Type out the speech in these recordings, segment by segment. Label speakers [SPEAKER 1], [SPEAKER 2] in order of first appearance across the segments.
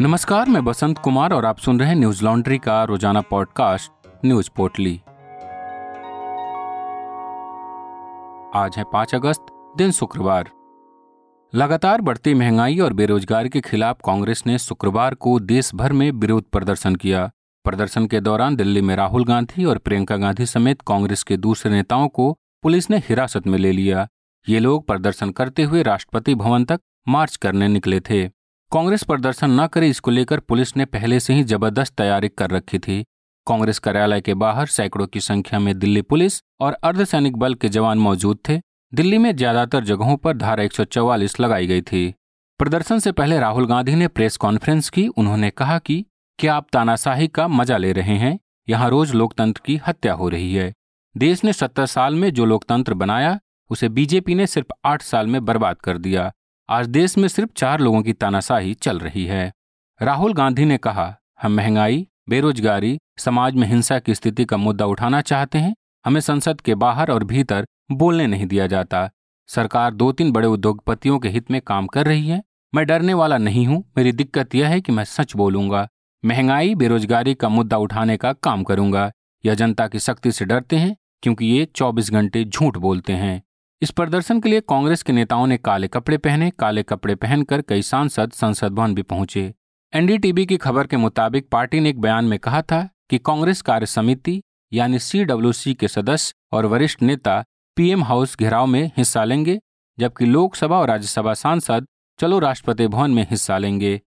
[SPEAKER 1] नमस्कार, मैं बसंत कुमार और आप सुन रहे हैं न्यूज़ लॉन्ड्री का रोज़ाना पॉडकास्ट, न्यूज़ पोर्टली। आज है पाँच अगस्त, दिन शुक्रवार। लगातार बढ़ती महँगाई और बेरोजगारी के खिलाफ कांग्रेस ने शुक्रवार को देश भर में विरोध प्रदर्शन किया। प्रदर्शन के दौरान दिल्ली में राहुल गांधी और प्रियंका गांधी समेत कांग्रेस के दूसरे नेताओं को पुलिस ने हिरासत में ले लिया। ये लोग प्रदर्शन करते हुए राष्ट्रपति भवन तक मार्च करने निकले थे। कांग्रेस प्रदर्शन न करे इसको लेकर पुलिस ने पहले से ही ज़बरदस्त तैयारी कर रखी थी। कांग्रेस कार्यालय के बाहर सैकड़ों की संख्या में दिल्ली पुलिस और अर्धसैनिक बल के जवान मौजूद थे। दिल्ली में ज़्यादातर जगहों पर धारा 144 लगाई गई थी। प्रदर्शन से पहले राहुल गांधी ने प्रेस कॉन्फ्रेंस की। उन्होंने कहा कि, क्या आप तानाशाही का मज़ा ले रहे हैं? यहाँ रोज लोकतंत्र की हत्या हो रही है। देश ने सत्तर साल में जो लोकतंत्र बनाया, उसे बीजेपी ने सिर्फ़ आठ साल में बर्बाद कर दिया। आज देश में सिर्फ़ चार लोगों की तानाशाही चल रही है। राहुल गांधी ने कहा, हम महँगाई, बेरोजगारी, समाज में हिंसा की स्थिति का मुद्दा उठाना चाहते हैं। हमें संसद के बाहर और भीतर बोलने नहीं दिया जाता। सरकार दो तीन बड़े उद्योगपतियों के हित में काम कर रही है। मैं डरने वाला नहीं हूँ। मेरी दिक्कत यह है कि मैं सच बोलूँगा। महँगाई, बेरोजगारी का मुद्दा उठाने का काम करूँगा। यह जनता की शक्ति से डरते हैं, क्योंकि ये 24 घंटे झूठ बोलते हैं। इस प्रदर्शन के लिए कांग्रेस के नेताओं ने काले कपड़े पहने, काले कपड़े पहनकर कई सांसद, संसद भवन भी पहुँचे। एनडीटीवी की खबर के मुताबिक पार्टी ने एक बयान में कहा था कि कांग्रेस कार्य समिति यानी सीडब्ल्यूसी के सदस्य और वरिष्ठ नेता पीएम हाउस घेराव में हिस्सा लेंगे, जबकि लोकसभा और राज्यसभा सांसद, चलो राष्ट्रपति भवन में हिस्सा लेंगे।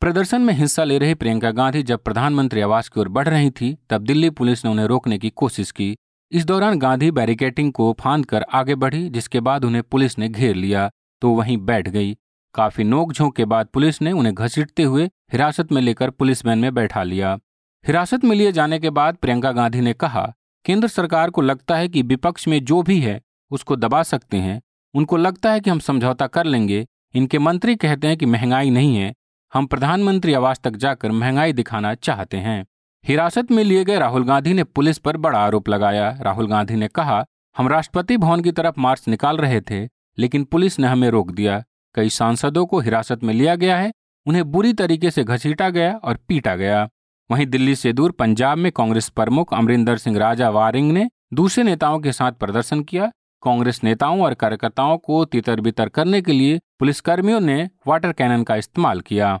[SPEAKER 1] प्रदर्शन में हिस्सा ले रही प्रियंका गांधी जब प्रधानमंत्री आवास की ओर बढ़ रही थी, तब दिल्ली पुलिस ने उन्हें रोकने की कोशिश की। इस दौरान गांधी बैरिकेटिंग को फांद कर आगे बढ़ी, जिसके बाद उन्हें पुलिस ने घेर लिया तो वहीं बैठ गई। काफ़ी नोकझोंक के बाद पुलिस ने उन्हें घसीटते हुए हिरासत में लेकर पुलिस वैन में बैठा लिया। हिरासत में लिए जाने के बाद प्रियंका गांधी ने कहा, केंद्र सरकार को लगता है कि विपक्ष में जो भी है, उसको दबा सकते हैं। उनको लगता है कि हम समझौता कर लेंगे। इनके मंत्री कहते हैं कि महँगाई नहीं है। हम प्रधानमंत्री आवास तक जाकर महँगाई दिखाना चाहते हैं। हिरासत में लिए गए राहुल गांधी ने पुलिस पर बड़ा आरोप लगाया। राहुल गांधी ने कहा, हम राष्ट्रपति भवन की तरफ़ मार्च निकाल रहे थे, लेकिन पुलिस ने हमें रोक दिया। कई सांसदों को हिरासत में लिया गया है, उन्हें बुरी तरीके से घसीटा गया और पीटा गया। वहीं दिल्ली से दूर पंजाब में कांग्रेस प्रमुख अमरिंदर सिंह राजा वारिंग ने दूसरे नेताओं के साथ प्रदर्शन किया। कांग्रेस नेताओं और कार्यकर्ताओं को तितर बितर करने के लिए पुलिसकर्मियों ने वाटर कैनन का इस्तेमाल किया।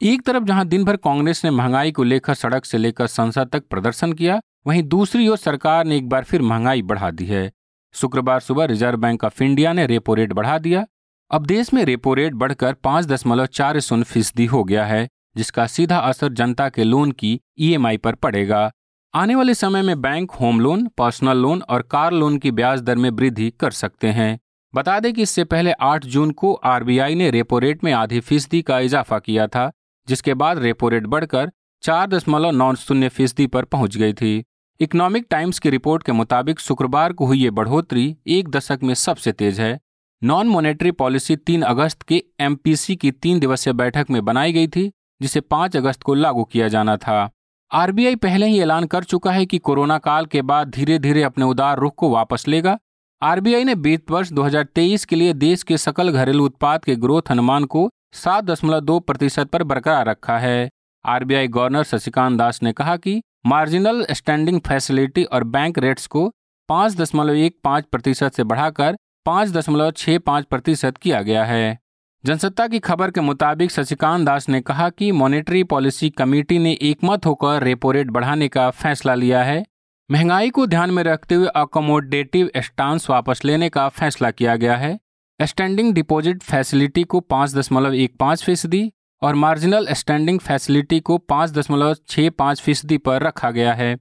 [SPEAKER 1] एक तरफ़ जहाँ दिन भर कांग्रेस ने महँगाई को लेकर सड़क से लेकर संसद तक प्रदर्शन किया, वहीं दूसरी ओर सरकार ने एक बार फिर महँगाई बढ़ा दी है। शुक्रवार सुबह रिज़र्व बैंक ऑफ़ इंडिया ने रेपो रेट बढ़ा दिया। अब देश में रेपो रेट बढ़कर पाँच दशमलव चार शून्य फ़ीसदी हो गया है, जिसका सीधा असर जनता के लोन की ईएमआई पर पड़ेगा। आने वाले समय में bank home loan, personal loan और कार लोन की ब्याज दर में वृद्धि कर सकते हैं। बता दें कि इससे पहले 8 जून को आरबीआई ने रेपो रेट में आधी फ़ीसदी का इजाफा किया था। जिसके बाद रेपो रेट बढ़कर चार दशमलव नौ शून्य फ़ीसदी पर पहुँच गई थी। इकोनॉमिक टाइम्स की रिपोर्ट के मुताबिक शुक्रवार को हुई ये बढ़ोतरी एक दशक में सबसे तेज है। नॉन मॉनेटरी पॉलिसी तीन अगस्त के एमपीसी की तीन दिवसीय बैठक में बनाई गई थी, जिसे पाँच अगस्त को लागू किया जाना था। आरबीआई पहले ही ऐलान कर चुका है कि कोरोना काल के बाद धीरे धीरे अपने उदार रुख को वापस लेगा। आरबीआई ने बीत वर्ष 2023 के लिए देश के सकल घरेलू उत्पाद के ग्रोथ अनुमान को सात दशमलव दो प्रतिशत पर बरकरार रखा है। आरबीआई गवर्नर शशिकांत दास ने कहा कि मार्जिनल स्टैंडिंग फैसिलिटी और बैंक रेट्स को पाँच दशमलव एक पाँच प्रतिशत से बढ़ाकर पाँच दशमलव छः पाँच प्रतिशत किया गया है। जनसत्ता की खबर के मुताबिक शशिकांत दास ने कहा कि मॉनेटरी पॉलिसी कमेटी ने एकमत होकर रेपो रेट बढ़ाने का फैसला लिया है। महँगाई को ध्यान में रखते हुए अकोमोडेटिव स्टांस वापस लेने का फैसला किया गया है। स्टैंडिंग डिपॉजिट फैसिलिटी को पाँच दशमलव एक पाँच फ़ीसदी और मार्जिनल स्टैंडिंग फैसिलिटी को पाँच दशमलव छः पाँच फ़ीसदी पर रखा गया है।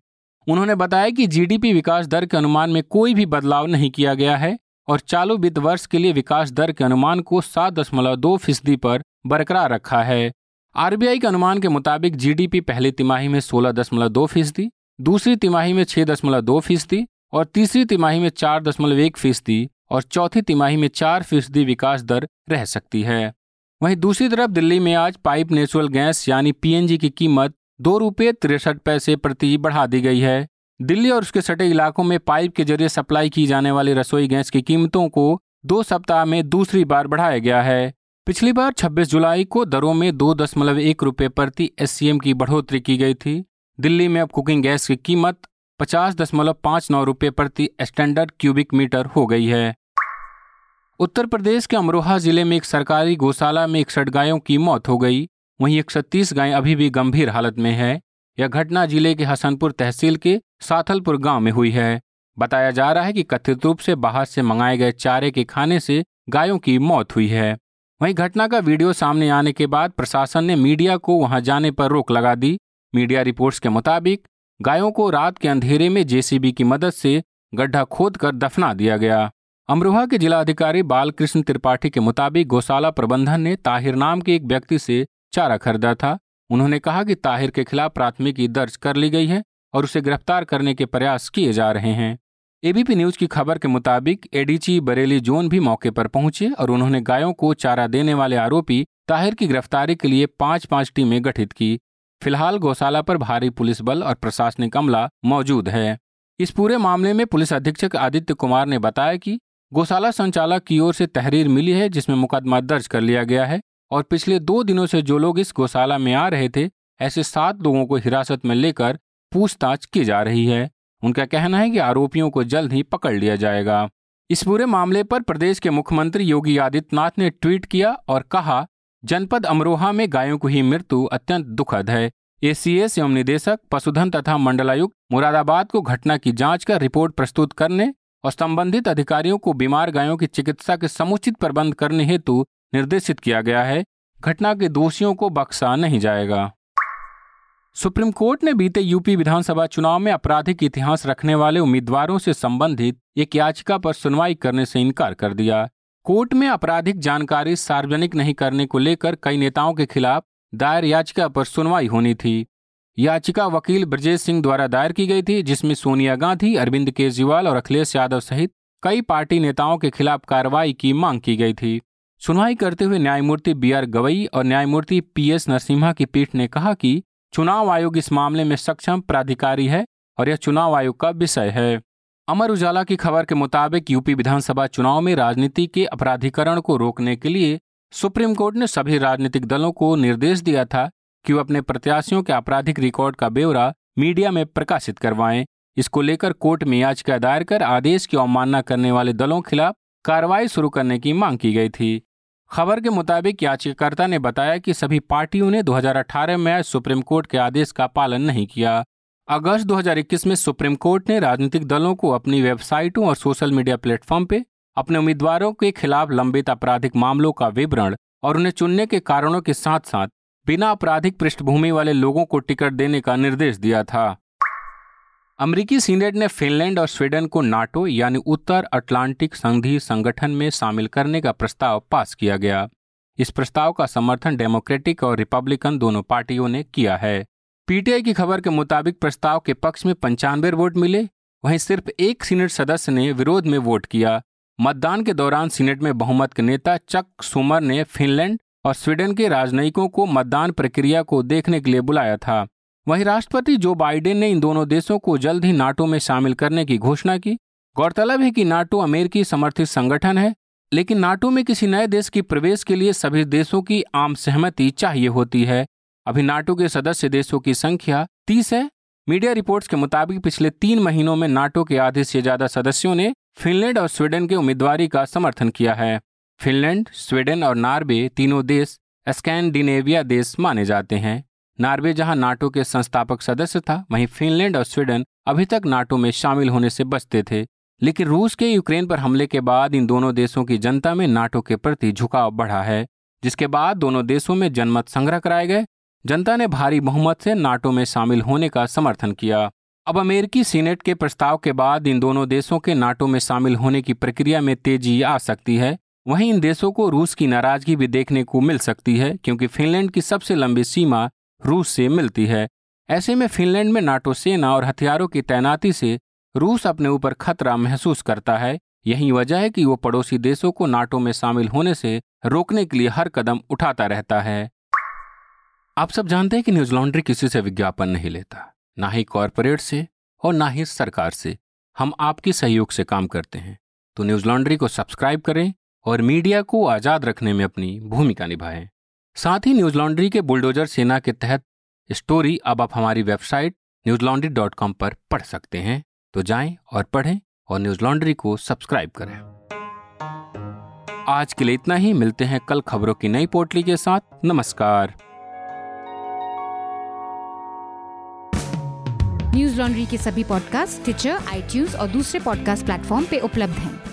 [SPEAKER 1] उन्होंने बताया कि जीडीपी विकास दर के अनुमान में कोई भी बदलाव नहीं किया गया है और चालू वित्त वर्ष के लिए विकास दर के अनुमान को सात दशमलव दो फ़ीसदी पर बरकरार रखा है। आरबीआई के अनुमान के मुताबिक जीडीपी पहली तिमाही में सोलह दशमलव दो फ़ीसदी, दूसरी तिमाही में छह दशमलव दो फ़ीसदी और तीसरी तिमाही में चार दशमलव एक फ़ीसदी और चौथी तिमाही में चार फ़ीसदी विकास दर रह सकती है। वहीं दूसरी तरफ़ दिल्ली में आज पाइप नेचुरल गैस यानी पीएनजी की कीमत दो रुपये तिरसठ पैसे प्रति बढ़ा दी गई है। दिल्ली और उसके सटे इलाकों में पाइप के ज़रिए सप्लाई की जाने वाली रसोई गैस की कीमतों को दो सप्ताह में दूसरी बार बढ़ाया गया है। पिछली बार 26 जुलाई को दरों में दो दशमलव एक रुपये प्रति एससीएम की बढ़ोतरी की गई थी। दिल्ली में अब कुकिंग गैस की कीमत पचास दशमलव पाँच नौ रुपये प्रति स्टैंडर्ड क्यूबिक मीटर हो गई है। उत्तर प्रदेश के अमरोहा ज़िले में एक सरकारी गौशाला में इकसठ गायों की मौत हो गई। वहीं एक सौ गायें अभी भी गंभीर हालत में है। यह घटना ज़िले के हसनपुर तहसील के साथलपुर गाँव में हुई है। बताया जा रहा है कि कथित रूप से बाहर से मंगाए गए चारे के खाने से गायों की मौत हुई है। वहीं घटना का वीडियो सामने आने के बाद प्रशासन ने मीडिया को वहाँ जाने पर रोक लगा दी। मीडिया रिपोर्ट्स के मुताबिक, गायों को रात के अंधेरे में जेसीबी की मदद से गड्ढा खोद कर दफना दिया गया। अमरोहा के जिलाधिकारी बालकृष्ण त्रिपाठी के मुताबिक गौशाला प्रबंधन ने ताहिर नाम के एक व्यक्ति से चारा खरीदा था। उन्होंने कहा कि ताहिर के खिलाफ प्राथमिकी दर्ज कर ली गई है और उसे गिरफ़्तार करने के प्रयास किए जा रहे हैं। एबीपी न्यूज़ की खबर के मुताबिक एडीजी बरेली जोन भी मौके पर पहुँचे और उन्होंने गायों को चारा देने वाले आरोपी ताहिर की गिरफ्तारी के लिए पाँच पाँच टीमें गठित की। फ़िलहाल गौशाला पर भारी पुलिस बल और प्रशासनिक अमला मौजूद है। इस पूरे मामले में पुलिस अधीक्षक आदित्य कुमार ने बताया कि गौशाला संचालक की ओर से तहरीर मिली है, जिसमें मुकदमा दर्ज कर लिया गया है और पिछले दो दिनों से जो लोग इस गौशाला में आ रहे थे, ऐसे सात लोगों को हिरासत में लेकर पूछताछ की जा रही है। उनका कहना है कि आरोपियों को जल्द ही पकड़ लिया जाएगा। इस पूरे मामले पर प्रदेश के मुख्यमंत्री योगी आदित्यनाथ ने ट्वीट किया और कहा, जनपद अमरोहा में गायों की मृत्यु अत्यंत दुखद है। एसीएस एवं निदेशक, पशुधन तथा मंडलायुक्त मुरादाबाद को घटना की जाँच कर रिपोर्ट प्रस्तुत करने और संबंधित अधिकारियों को बीमार गायों की चिकित्सा के समुचित प्रबंध करने हेतु निर्देशित किया गया है। घटना के दोषियों को बख्शा नहीं जाएगा। सुप्रीम कोर्ट ने बीते यूपी विधानसभा चुनाव में आपराधिक इतिहास रखने वाले उम्मीदवारों से संबंधित एक याचिका पर सुनवाई करने से इनकार कर दिया। कोर्ट में आपराधिक जानकारी सार्वजनिक नहीं करने को लेकर कई नेताओं के खिलाफ दायर याचिका पर सुनवाई होनी थी। याचिका वकील ब्रजेश सिंह द्वारा दायर की गई थी, जिसमें सोनिया गांधी, अरविंद केजरीवाल और अखिलेश यादव सहित कई पार्टी नेताओं के खिलाफ कार्रवाई की मांग की गई थी। सुनवाई करते हुए न्यायमूर्ति बी आर गवई और न्यायमूर्ति पी एस नरसिम्हा की पीठ ने कहा कि चुनाव आयोग इस मामले में सक्षम प्राधिकारी है और यह चुनाव आयोग का विषय है। अमर उजाला की खबर के मुताबिक यूपी विधानसभा चुनाव में राजनीति के अपराधीकरण को रोकने के लिए सुप्रीम कोर्ट ने सभी राजनीतिक दलों को निर्देश दिया था कि वो अपने प्रत्याशियों के आपराधिक रिकॉर्ड का ब्यौरा मीडिया में प्रकाशित करवाएँ। इसको लेकर कोर्ट में याचिका दायर कर आदेश की अवमानना करने वाले दलों खिलाफ कार्रवाई शुरू करने की मांग की गई थी। खबर के मुताबिक याचिकाकर्ता ने बताया कि सभी पार्टियों ने 2018 में सुप्रीम कोर्ट के आदेश का पालन नहीं किया। अगस्त 2021 में सुप्रीम कोर्ट ने राजनीतिक दलों को अपनी वेबसाइटों और सोशल मीडिया प्लेटफॉर्म पे अपने उम्मीदवारों के खिलाफ लंबित आपराधिक मामलों का विवरण और उन्हें चुनने के कारणों के साथ साथ बिना आपराधिक पृष्ठभूमि वाले लोगों को टिकट देने का निर्देश दिया था। अमेरिकी सीनेट ने फिनलैंड और स्वीडन को नाटो यानी उत्तर अटलांटिक संधि संगठन में शामिल करने का प्रस्ताव पास किया गया। इस प्रस्ताव का समर्थन डेमोक्रेटिक और रिपब्लिकन दोनों पार्टियों ने किया है। पीटीआई की खबर के मुताबिक प्रस्ताव के पक्ष में पंचानवे वोट मिले। वहीं सिर्फ़ एक सीनेट सदस्य ने विरोध में वोट किया। मतदान के दौरान सीनेट में बहुमत के नेता चक सुमर ने फिनलैंड और स्वीडन के राजनयिकों को मतदान प्रक्रिया को देखने के लिए बुलाया था। वहीं राष्ट्रपति जो बाइडेन ने इन दोनों देशों को जल्द ही नाटो में शामिल करने की घोषणा की, गौरतलब है कि नाटो अमेरिकी समर्थित संगठन है, लेकिन नाटो में किसी नए देश की प्रवेश के लिए सभी देशों की आम सहमति चाहिए होती है। अभी नाटो के सदस्य देशों की संख्या तीस है। मीडिया रिपोर्ट्स के मुताबिक पिछले तीन महीनों में नाटो के आधे से ज़्यादा सदस्यों ने फिनलैंड और स्वीडन के उम्मीदवारी का समर्थन किया है। फिनलैंड, स्वीडन और नार्वे तीनों देश स्कैंडिनेविया देश माने जाते हैं। नार्वे जहाँ नाटो के संस्थापक सदस्य था, वहीं फिनलैंड और स्वीडन अभी तक नाटो में शामिल होने से बचते थे। लेकिन रूस के यूक्रेन पर हमले के बाद इन दोनों देशों की जनता में नाटो के प्रति झुकाव बढ़ा है, जिसके बाद दोनों देशों में जनमत संग्रह कराए गए। जनता ने भारी बहुमत से नाटो में शामिल होने का समर्थन किया। अब अमेरिकी सीनेट के प्रस्ताव के बाद इन दोनों देशों के नाटो में शामिल होने की प्रक्रिया में तेज़ी आ सकती है। वहीं इन देशों को रूस की नाराज़गी भी देखने को मिल सकती है, क्योंकि फिनलैंड की सबसे लंबी सीमा रूस से मिलती है। ऐसे में फिनलैंड में नाटो सेना और हथियारों की तैनाती से रूस अपने ऊपर खतरा महसूस करता है। यही वजह है कि वो पड़ोसी देशों को नाटो में शामिल होने से रोकने के लिए हर कदम उठाता रहता है। आप सब जानते हैं कि न्यूज़ लॉन्ड्री किसी से विज्ञापन नहीं लेता, ना ही कॉरपोरेट से और ना ही सरकार से। हम आपके सहयोग से काम करते हैं। तो न्यूज़ लॉन्ड्री को सब्सक्राइब करें और मीडिया को आज़ाद रखने में अपनी भूमिका निभाएँ। साथ ही न्यूज़ लॉन्ड्री के बुलडोजर सेना के तहत स्टोरी अब आप हमारी website news laundry dot com पर पढ़ सकते हैं। तो जाएँ और पढ़ें और न्यूज़ लॉन्ड्री को सब्सक्राइब करें। आज के लिए इतना ही। मिलते हैं कल खबरों की नई पोटली के साथ। नमस्कार।
[SPEAKER 2] न्यूज़ लॉन्ड्री के सभी पॉडकास्ट ट्विटर आई और दूसरे पॉडकास्ट प्लेटफॉर्म पे उपलब्ध हैं।